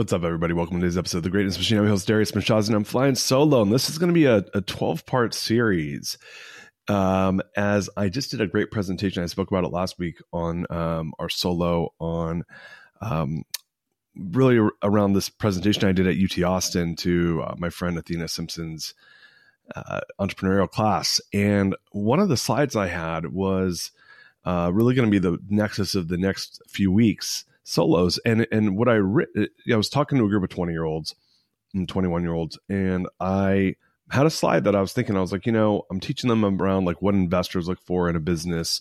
What's up, everybody? Welcome to today's episode of The Greatness Machine. I'm your host, Darius and I'm flying solo. And this is going to be a, a 12 part series. Um, as I just did a great presentation, I spoke about it last week on um, our solo on um, really around this presentation I did at UT Austin to uh, my friend Athena Simpson's uh, entrepreneurial class. And one of the slides I had was uh, really going to be the nexus of the next few weeks solos. And and what I re- I was talking to a group of 20 year olds and 21 year olds, and I had a slide that I was thinking, I was like, you know, I'm teaching them around like what investors look for in a business.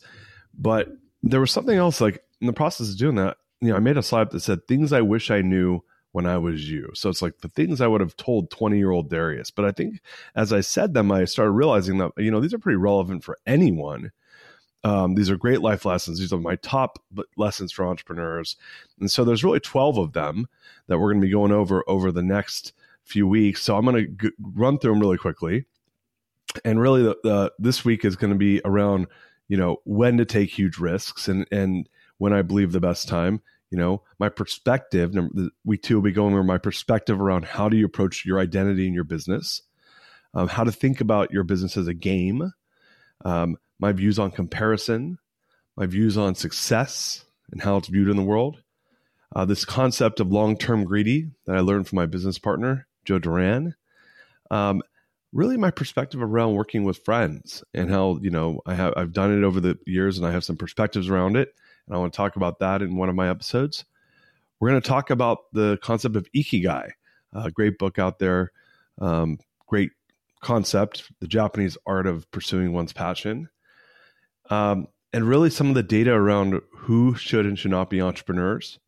But there was something else like in the process of doing that, you know, I made a slide that said things I wish I knew when I was you. So it's like the things I would have told 20 year old Darius. But I think as I said them, I started realizing that, you know, these are pretty relevant for anyone um, these are great life lessons. These are my top lessons for entrepreneurs. And so there's really 12 of them that we're going to be going over over the next few weeks. So I'm going to g- run through them really quickly. And really, the, the, this week is going to be around, you know, when to take huge risks and and when I believe the best time. You know, my perspective. We too will be going over my perspective around how do you approach your identity in your business, um, how to think about your business as a game. Um, my views on comparison, my views on success and how it's viewed in the world. Uh, this concept of long term greedy that I learned from my business partner, Joe Duran. Um, really, my perspective around working with friends and how, you know, I have, I've done it over the years and I have some perspectives around it. And I want to talk about that in one of my episodes. We're going to talk about the concept of Ikigai, a great book out there, um, great concept, the Japanese art of pursuing one's passion um, and really some of the data around who should and should not be entrepreneurs.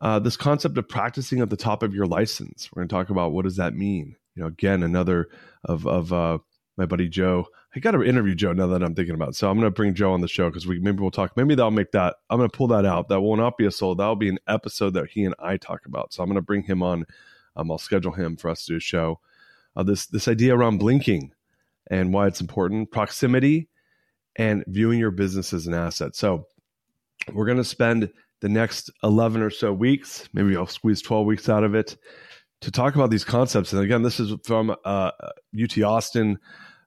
Uh, this concept of practicing at the top of your license. We're going to talk about what does that mean. You know, again, another of of uh, my buddy Joe. I got to interview Joe now that I'm thinking about. It. So I'm going to bring Joe on the show because we maybe we'll talk. Maybe that'll make that. I'm going to pull that out. That will not be a solo. That'll be an episode that he and I talk about. So I'm going to bring him on. Um, I'll schedule him for us to do a show. Uh, this this idea around blinking and why it's important. Proximity and viewing your business as an asset. So we're going to spend the next 11 or so weeks, maybe I'll squeeze 12 weeks out of it to talk about these concepts. And again, this is from uh, UT Austin,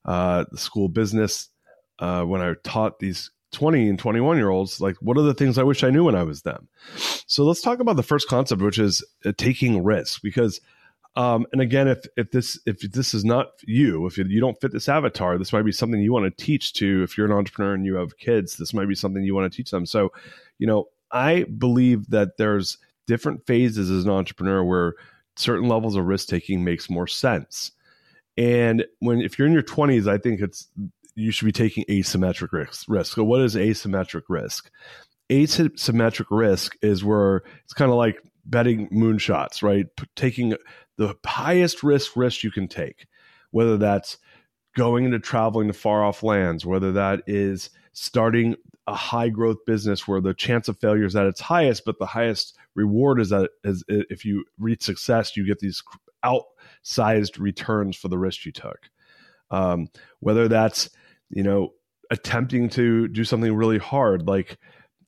uh, the school business, uh, when I taught these 20 and 21 year olds, like, what are the things I wish I knew when I was them? So let's talk about the first concept, which is uh, taking risks, because Um, and again, if if this if this is not you, if you don't fit this avatar, this might be something you want to teach to. If you're an entrepreneur and you have kids, this might be something you want to teach them. So, you know, I believe that there's different phases as an entrepreneur where certain levels of risk taking makes more sense. And when if you're in your 20s, I think it's you should be taking asymmetric risk. Risk. So what is asymmetric risk? Asymmetric risk is where it's kind of like betting moonshots, right? P- taking the highest risk risk you can take, whether that's going into traveling to far off lands, whether that is starting a high growth business where the chance of failure is at its highest, but the highest reward is that is if you reach success, you get these outsized returns for the risk you took. Um, whether that's you know attempting to do something really hard, like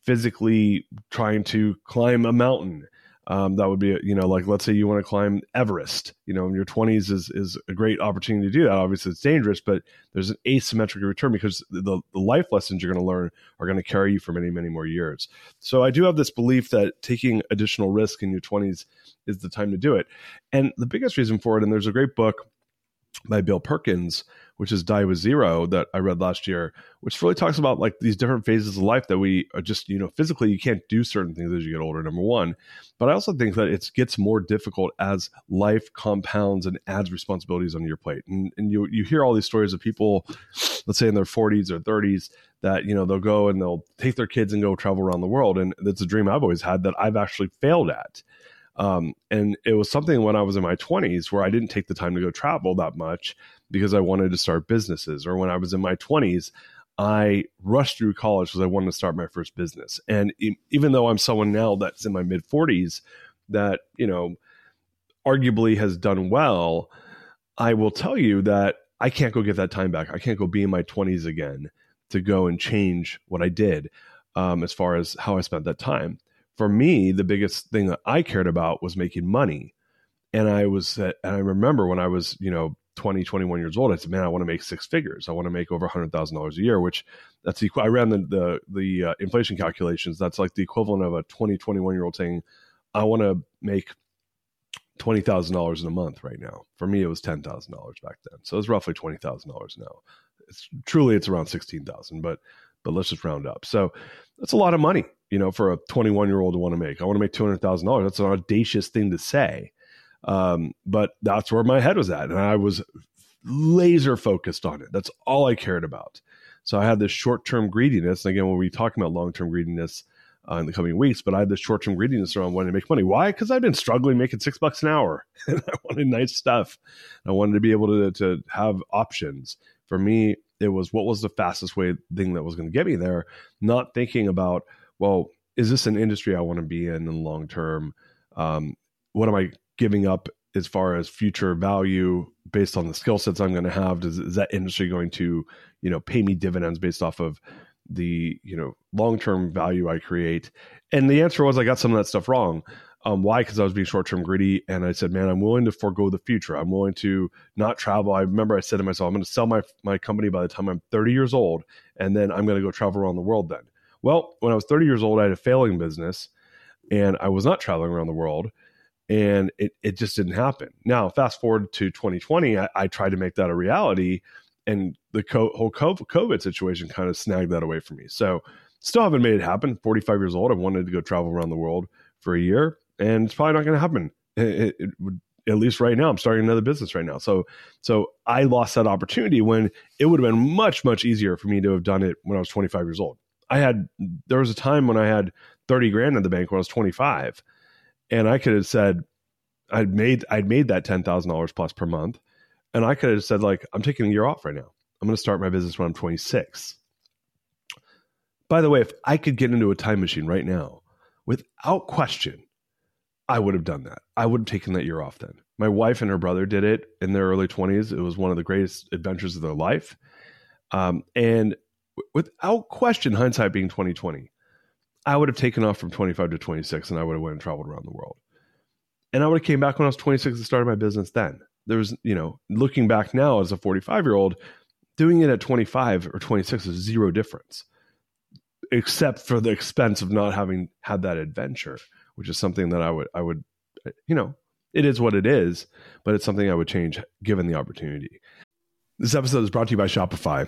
physically trying to climb a mountain um, that would be you know like let's say you want to climb everest you know in your 20s is is a great opportunity to do that. Obviously it's dangerous but there's an asymmetric return because the, the life lessons you're going to learn are going to carry you for many many more years. So i do have this belief that taking additional risk in your 20s is the time to do it. And the biggest reason for it and there's a great book by bill perkins which is Die with Zero that I read last year, which really talks about like these different phases of life that we are just, you know, physically you can't do certain things as you get older, number one. But I also think that it gets more difficult as life compounds and adds responsibilities on your plate. And, and you, you hear all these stories of people, let's say in their 40s or 30s, that, you know, they'll go and they'll take their kids and go travel around the world. And that's a dream I've always had that I've actually failed at. Um, and it was something when I was in my 20s where I didn't take the time to go travel that much because I wanted to start businesses. Or when I was in my 20s, I rushed through college because I wanted to start my first business. And even though I'm someone now that's in my mid 40s that, you know, arguably has done well, I will tell you that I can't go get that time back. I can't go be in my 20s again to go and change what I did um, as far as how I spent that time. For me, the biggest thing that I cared about was making money. And I was, and I remember when I was, you know, 20, 21 years old, I said, man, I want to make six figures. I want to make over $100,000 a year, which that's equal. I ran the, the, the uh, inflation calculations. That's like the equivalent of a 20, 21 year old saying, I want to make $20,000 in a month right now. For me, it was $10,000 back then. So it's roughly $20,000 now. It's truly, it's around 16,000, but, but let's just round up. So that's a lot of money, you know, for a 21 year old to want to make. I want to make $200,000. That's an audacious thing to say um, but that's where my head was at. And I was laser focused on it. That's all I cared about. So I had this short term greediness. And again, when we talk about long term greediness uh, in the coming weeks, but I had this short term greediness around wanting to make money. Why? Because I've been struggling making six bucks an hour and I wanted nice stuff. I wanted to be able to, to have options. For me, it was what was the fastest way thing that was going to get me there, not thinking about, well, is this an industry I want to be in in the long term? Um, what am I giving up as far as future value based on the skill sets I'm going to have? Does, is that industry going to, you know, pay me dividends based off of the, you know, long term value I create? And the answer was I got some of that stuff wrong. Um, why? Because I was being short term greedy, and I said, "Man, I'm willing to forego the future. I'm willing to not travel." I remember I said to myself, "I'm going to sell my my company by the time I'm 30 years old, and then I'm going to go travel around the world." Then, well, when I was 30 years old, I had a failing business, and I was not traveling around the world and it, it just didn't happen. Now, fast forward to 2020, I, I tried to make that a reality, and the co- whole COVID situation kind of snagged that away from me. So, still haven't made it happen. 45 years old, I've wanted to go travel around the world for a year, and it's probably not going to happen. It, it, would, at least right now, I'm starting another business right now. So, so I lost that opportunity when it would have been much, much easier for me to have done it when I was 25 years old. I had there was a time when I had 30 grand in the bank when I was 25 and I could have said I'd made I'd made that ten thousand dollars plus per month, and I could have said like I'm taking a year off right now. I'm going to start my business when I'm 26. By the way, if I could get into a time machine right now, without question, I would have done that. I would have taken that year off then. My wife and her brother did it in their early 20s. It was one of the greatest adventures of their life. Um, and without question, hindsight being 2020, I would have taken off from 25 to 26 and I would have went and traveled around the world. And I would have came back when I was 26 and started my business then. There was, you know, looking back now as a 45 year old, doing it at 25 or 26 is zero difference, except for the expense of not having had that adventure, which is something that I would, I would, you know, It is what it is, but it's something I would change given the opportunity. This episode is brought to you by Shopify.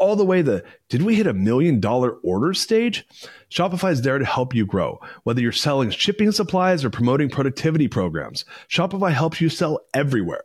all the way the did we hit a million dollar order stage? Shopify is there to help you grow. Whether you're selling shipping supplies or promoting productivity programs, Shopify helps you sell everywhere.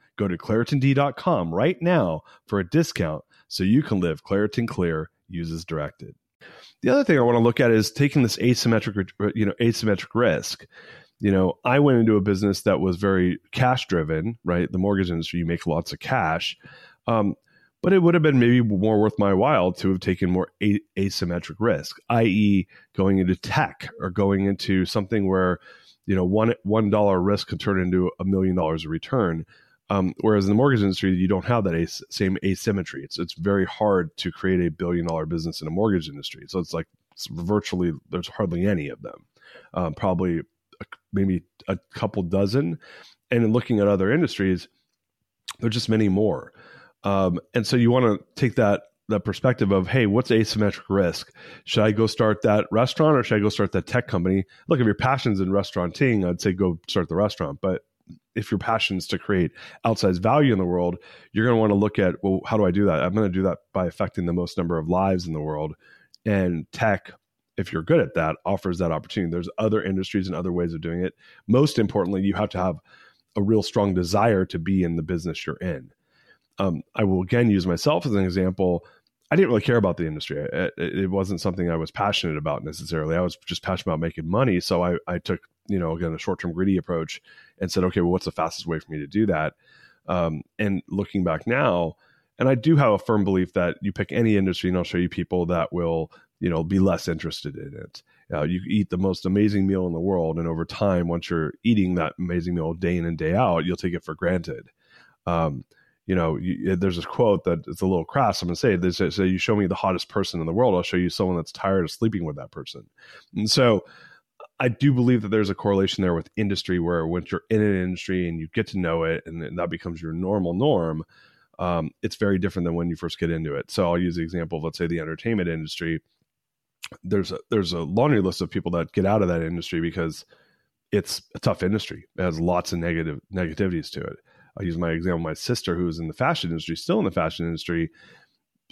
Go to ClaritinD.com right now for a discount so you can live Claritin Clear, uses directed. The other thing I want to look at is taking this asymmetric, you know, asymmetric risk. You know, I went into a business that was very cash driven, right? The mortgage industry, you make lots of cash. Um, but it would have been maybe more worth my while to have taken more a- asymmetric risk, i.e., going into tech or going into something where, you know, one one dollar risk could turn into a million dollars of return. Um, whereas in the mortgage industry, you don't have that as- same asymmetry. It's it's very hard to create a billion dollar business in a mortgage industry. So it's like it's virtually there's hardly any of them. Um, probably a, maybe a couple dozen. And in looking at other industries, there's just many more. Um, and so you want to take that that perspective of hey what's asymmetric risk should i go start that restaurant or should i go start that tech company look if your passion's in restauranting i'd say go start the restaurant but if your passion is to create outsized value in the world, you're going to want to look at, well, how do I do that? I'm going to do that by affecting the most number of lives in the world. And tech, if you're good at that, offers that opportunity. There's other industries and other ways of doing it. Most importantly, you have to have a real strong desire to be in the business you're in. Um, I will again use myself as an example. I didn't really care about the industry. It, it, wasn't something I was passionate about necessarily. I was just passionate about making money. So I, I took, you know, again, a short term greedy approach and said, okay, well, what's the fastest way for me to do that? Um, and looking back now, and I do have a firm belief that you pick any industry and I'll show you people that will, you know, be less interested in it. Uh, you eat the most amazing meal in the world, and over time, once you're eating that amazing meal day in and day out, you'll take it for granted. Um, you know, you, there's this quote that it's a little crass. I'm to say this: say, you show me the hottest person in the world, I'll show you someone that's tired of sleeping with that person. And so, I do believe that there's a correlation there with industry where once you're in an industry and you get to know it and that becomes your normal norm, um, it's very different than when you first get into it. So I'll use the example of let's say the entertainment industry. There's a there's a laundry list of people that get out of that industry because it's a tough industry. It has lots of negative negativities to it. I'll use my example. My sister, who's in the fashion industry, still in the fashion industry,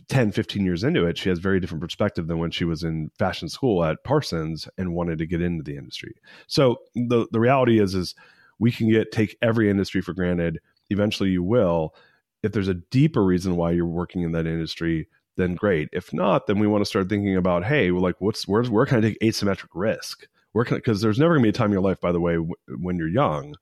10, 15 years into it, she has very different perspective than when she was in fashion school at Parsons and wanted to get into the industry. So the the reality is is we can get take every industry for granted. Eventually you will. If there's a deeper reason why you're working in that industry, then great. If not, then we want to start thinking about, hey, well, like what's where's where can I take asymmetric risk? Where can because there's never gonna be a time in your life, by the way, w- when you're young,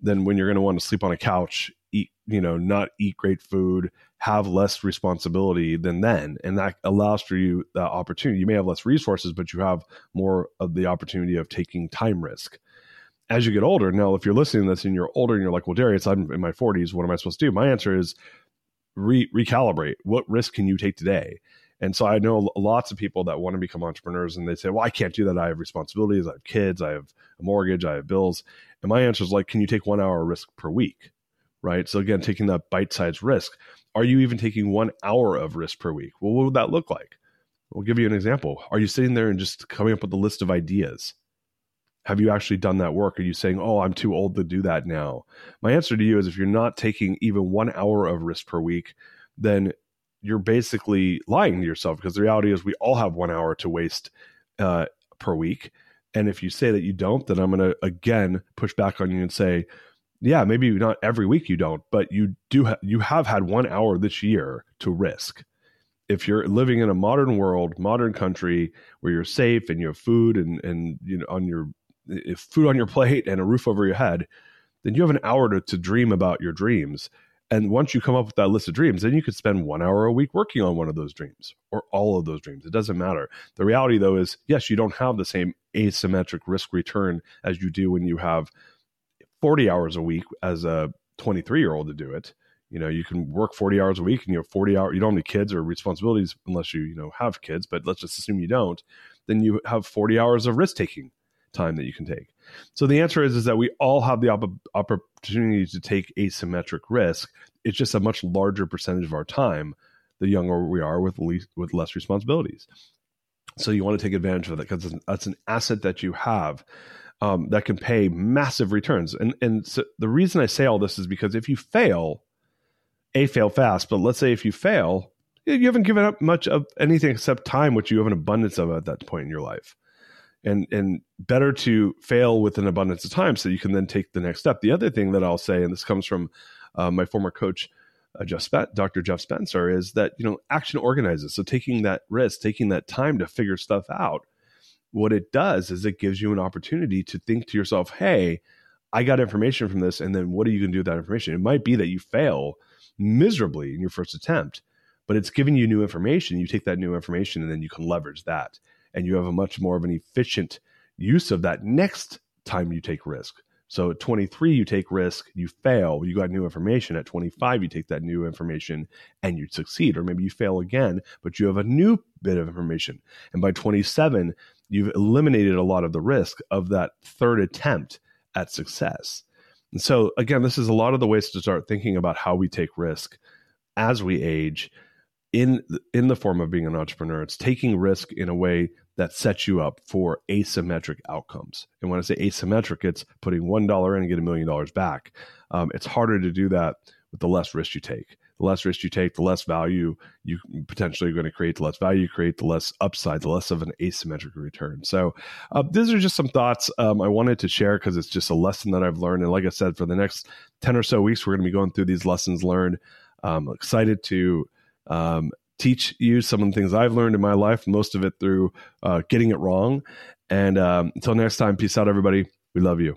then when you're gonna want to sleep on a couch, eat, you know, not eat great food, have less responsibility than then. And that allows for you the opportunity. You may have less resources, but you have more of the opportunity of taking time risk. As you get older, now, if you're listening to this and you're older and you're like, well, Darius, I'm in my 40s, what am I supposed to do? My answer is re- recalibrate. What risk can you take today? And so I know lots of people that want to become entrepreneurs and they say, well, I can't do that. I have responsibilities. I have kids. I have a mortgage. I have bills. And my answer is like, can you take one hour risk per week? Right. So again, taking that bite sized risk. Are you even taking one hour of risk per week? Well, what would that look like? We'll give you an example. Are you sitting there and just coming up with a list of ideas? Have you actually done that work? Are you saying, oh, I'm too old to do that now? My answer to you is if you're not taking even one hour of risk per week, then you're basically lying to yourself because the reality is we all have one hour to waste uh, per week. And if you say that you don't, then I'm going to again push back on you and say, yeah, maybe not every week you don't, but you do ha- you have had one hour this year to risk. If you're living in a modern world, modern country where you're safe and you have food and and you know on your food on your plate and a roof over your head, then you have an hour to, to dream about your dreams. And once you come up with that list of dreams, then you could spend one hour a week working on one of those dreams or all of those dreams. It doesn't matter. The reality, though, is yes, you don't have the same asymmetric risk return as you do when you have 40 hours a week as a 23 year old to do it. You know, you can work 40 hours a week and you have 40 hours, you don't have any kids or responsibilities unless you, you know, have kids, but let's just assume you don't. Then you have 40 hours of risk taking time that you can take. So the answer is, is that we all have the op- opportunity to take asymmetric risk. It's just a much larger percentage of our time the younger we are with least, with less responsibilities. So you want to take advantage of that because that's an asset that you have um, that can pay massive returns. And and so the reason I say all this is because if you fail, a fail fast. But let's say if you fail, you haven't given up much of anything except time, which you have an abundance of at that point in your life. And and better to fail with an abundance of time so you can then take the next step. The other thing that I'll say, and this comes from uh, my former coach. Uh, Jeff Dr. Jeff Spencer is that you know action organizes. So taking that risk, taking that time to figure stuff out, what it does is it gives you an opportunity to think to yourself, hey, I got information from this. And then what are you going to do with that information? It might be that you fail miserably in your first attempt, but it's giving you new information. You take that new information and then you can leverage that. And you have a much more of an efficient use of that next time you take risk. So at 23, you take risk, you fail, you got new information. At 25, you take that new information and you succeed. Or maybe you fail again, but you have a new bit of information. And by 27, you've eliminated a lot of the risk of that third attempt at success. And so, again, this is a lot of the ways to start thinking about how we take risk as we age in in the form of being an entrepreneur. It's taking risk in a way that sets you up for asymmetric outcomes. And when I say asymmetric, it's putting one dollar in and get a million dollars back. Um, it's harder to do that with the less risk you take the less risk you take, the less value you potentially are going to create, the less value you create, the less upside, the less of an asymmetric return. So, uh, these are just some thoughts um, I wanted to share because it's just a lesson that I've learned. And like I said, for the next 10 or so weeks, we're going to be going through these lessons learned. I'm excited to um, teach you some of the things I've learned in my life, most of it through uh, getting it wrong. And um, until next time, peace out, everybody. We love you.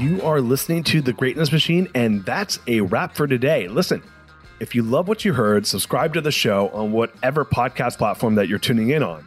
You are listening to The Greatness Machine, and that's a wrap for today. Listen, if you love what you heard, subscribe to the show on whatever podcast platform that you're tuning in on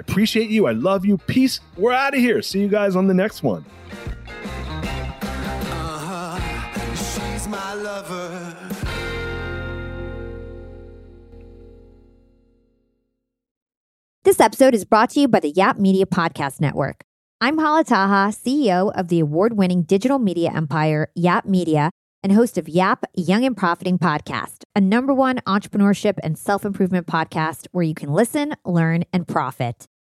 I appreciate you. I love you. Peace. We're out of here. See you guys on the next one. Uh-huh. She's my lover. This episode is brought to you by the Yap Media Podcast Network. I'm Hala Taha, CEO of the award winning digital media empire, Yap Media, and host of Yap Young and Profiting Podcast, a number one entrepreneurship and self improvement podcast where you can listen, learn, and profit.